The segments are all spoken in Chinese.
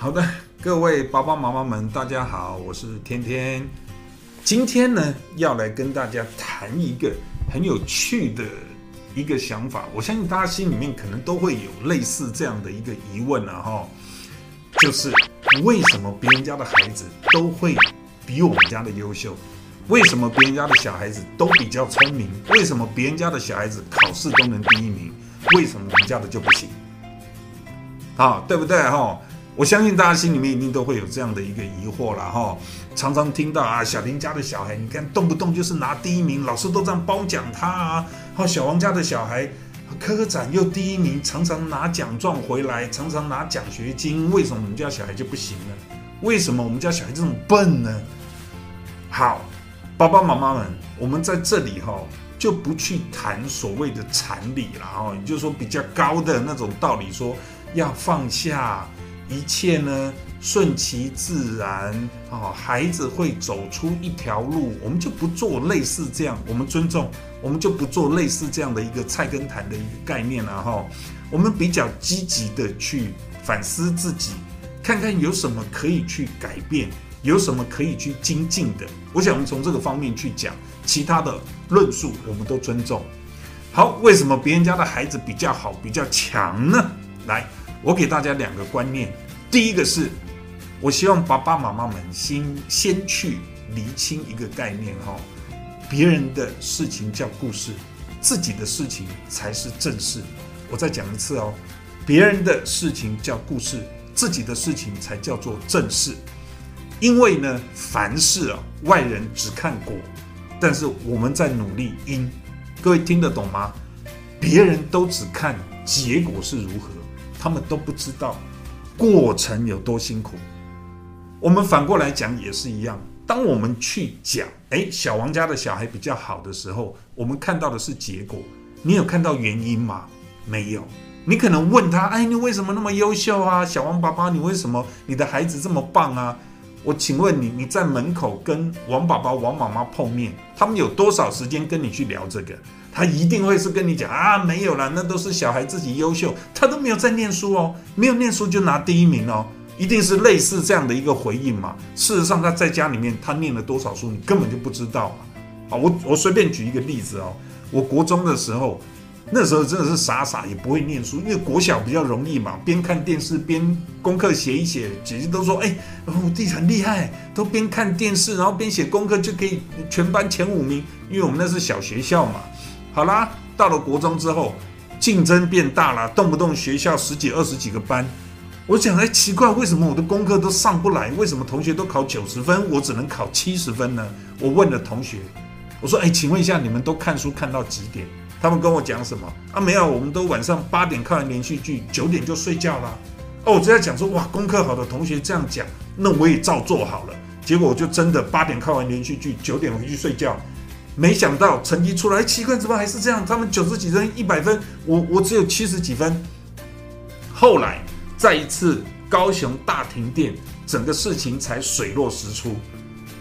好的，各位爸爸妈妈们，大家好，我是天天。今天呢，要来跟大家谈一个很有趣的一个想法。我相信大家心里面可能都会有类似这样的一个疑问啊，哈，就是为什么别人家的孩子都会比我们家的优秀？为什么别人家的小孩子都比较聪明？为什么别人家的小孩子考试都能第一名？为什么我们家的就不行？啊，对不对哈？我相信大家心里面一定都会有这样的一个疑惑了哈。常常听到啊，小林家的小孩，你看动不动就是拿第一名，老师都这样褒奖他啊。好，小王家的小孩科科展又第一名，常常拿奖状回来，常常拿奖学金。为什么我们家小孩就不行呢？为什么我们家小孩这么笨呢？好，爸爸妈妈们，我们在这里哈。就不去谈所谓的禅理了哈，也就是说比较高的那种道理，说要放下一切呢，顺其自然啊，孩子会走出一条路，我们就不做类似这样，我们尊重，我们就不做类似这样的一个菜根谭的一个概念了哈，我们比较积极的去反思自己，看看有什么可以去改变。有什么可以去精进的？我想我们从这个方面去讲，其他的论述我们都尊重。好，为什么别人家的孩子比较好、比较强呢？来，我给大家两个观念。第一个是，我希望爸爸妈妈们先先去厘清一个概念哈，别人的事情叫故事，自己的事情才是正事。我再讲一次哦，别人的事情叫故事，自己的事情才叫做正事。因为呢，凡事啊，外人只看果，但是我们在努力因。各位听得懂吗？别人都只看结果是如何，他们都不知道过程有多辛苦。我们反过来讲也是一样。当我们去讲，哎，小王家的小孩比较好的时候，我们看到的是结果。你有看到原因吗？没有。你可能问他，哎，你为什么那么优秀啊？小王爸爸，你为什么你的孩子这么棒啊？我请问你，你在门口跟王爸爸、王妈妈碰面，他们有多少时间跟你去聊这个？他一定会是跟你讲啊，没有啦，那都是小孩自己优秀，他都没有在念书哦，没有念书就拿第一名哦，一定是类似这样的一个回应嘛。事实上，他在家里面他念了多少书，你根本就不知道啊。我我随便举一个例子哦，我国中的时候。那时候真的是傻傻，也不会念书，因为国小比较容易嘛，边看电视边功课写一写。姐姐都说：“哎，我弟很厉害，都边看电视，然后边写功课就可以全班前五名。”因为我们那是小学校嘛。好啦，到了国中之后，竞争变大了，动不动学校十几二十几个班。我想哎，奇怪，为什么我的功课都上不来？为什么同学都考九十分，我只能考七十分呢？我问了同学，我说：“哎，请问一下，你们都看书看到几点？”他们跟我讲什么啊？没有，我们都晚上八点看完连续剧，九点就睡觉了。哦，我直接讲说，哇，功课好的同学这样讲，那我也照做好了。结果我就真的八点看完连续剧，九点回去睡觉。没想到成绩出来，奇怪，怎么还是这样？他们九十几分，一百分，我我只有七十几分。后来再一次高雄大停电，整个事情才水落石出。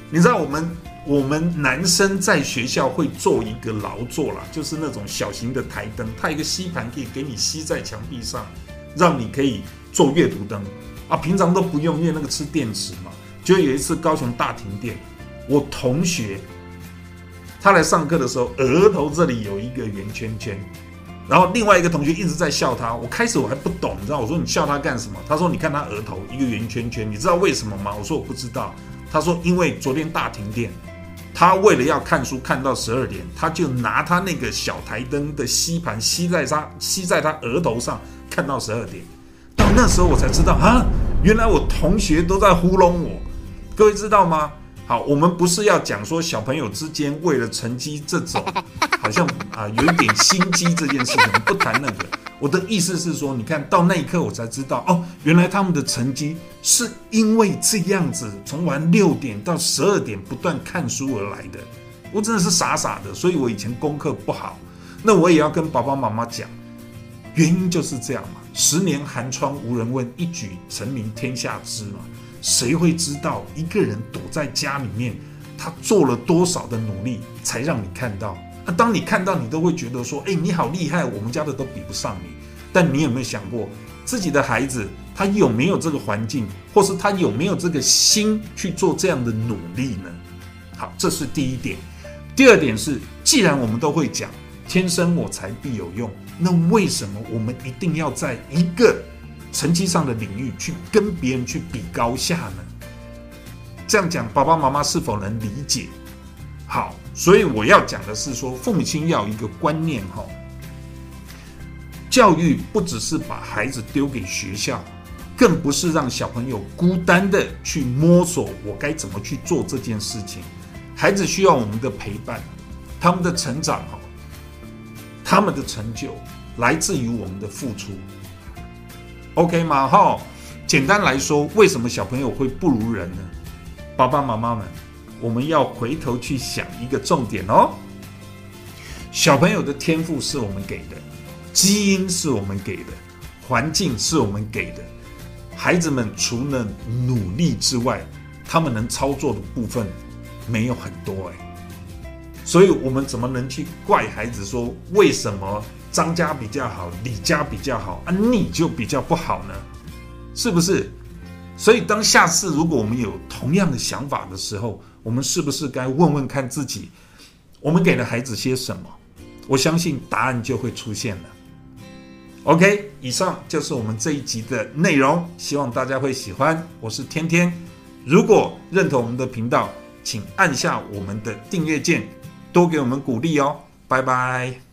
你知道我们？我们男生在学校会做一个劳作啦，就是那种小型的台灯，它一个吸盘可以给你吸在墙壁上，让你可以做阅读灯啊。平常都不用，因为那个吃电池嘛。就有一次高雄大停电，我同学他来上课的时候，额头这里有一个圆圈圈，然后另外一个同学一直在笑他。我开始我还不懂，你知道？我说你笑他干什么？他说你看他额头一个圆圈圈，你知道为什么吗？我说我不知道。他说因为昨天大停电。他为了要看书看到十二点，他就拿他那个小台灯的吸盘吸在他吸在他额头上，看到十二点。到那时候我才知道啊，原来我同学都在糊弄我。各位知道吗？好，我们不是要讲说小朋友之间为了成绩这种，好像啊有一点心机这件事情，不谈那个。我的意思是说，你看到那一刻，我才知道哦，原来他们的成绩是因为这样子，从晚六点到十二点不断看书而来的。我真的是傻傻的，所以我以前功课不好。那我也要跟爸爸妈妈讲，原因就是这样嘛。十年寒窗无人问，一举成名天下知嘛。谁会知道一个人躲在家里面，他做了多少的努力，才让你看到？当你看到，你都会觉得说：“哎，你好厉害，我们家的都比不上你。”但你有没有想过，自己的孩子他有没有这个环境，或是他有没有这个心去做这样的努力呢？好，这是第一点。第二点是，既然我们都会讲“天生我材必有用”，那为什么我们一定要在一个成绩上的领域去跟别人去比高下呢？这样讲，爸爸妈妈是否能理解？好，所以我要讲的是说，父母亲要一个观念哈，教育不只是把孩子丢给学校，更不是让小朋友孤单的去摸索我该怎么去做这件事情。孩子需要我们的陪伴，他们的成长哈，他们的成就来自于我们的付出。OK 吗？哈，简单来说，为什么小朋友会不如人呢？爸爸妈妈们，我们要回头去想一个重点哦。小朋友的天赋是我们给的，基因是我们给的，环境是我们给的。孩子们除了努力之外，他们能操作的部分没有很多哎。所以我们怎么能去怪孩子说，为什么张家比较好，李家比较好啊，你就比较不好呢？是不是？所以，当下次如果我们有同样的想法的时候，我们是不是该问问看自己，我们给了孩子些什么？我相信答案就会出现了。OK，以上就是我们这一集的内容，希望大家会喜欢。我是天天，如果认同我们的频道，请按下我们的订阅键，多给我们鼓励哦。拜拜。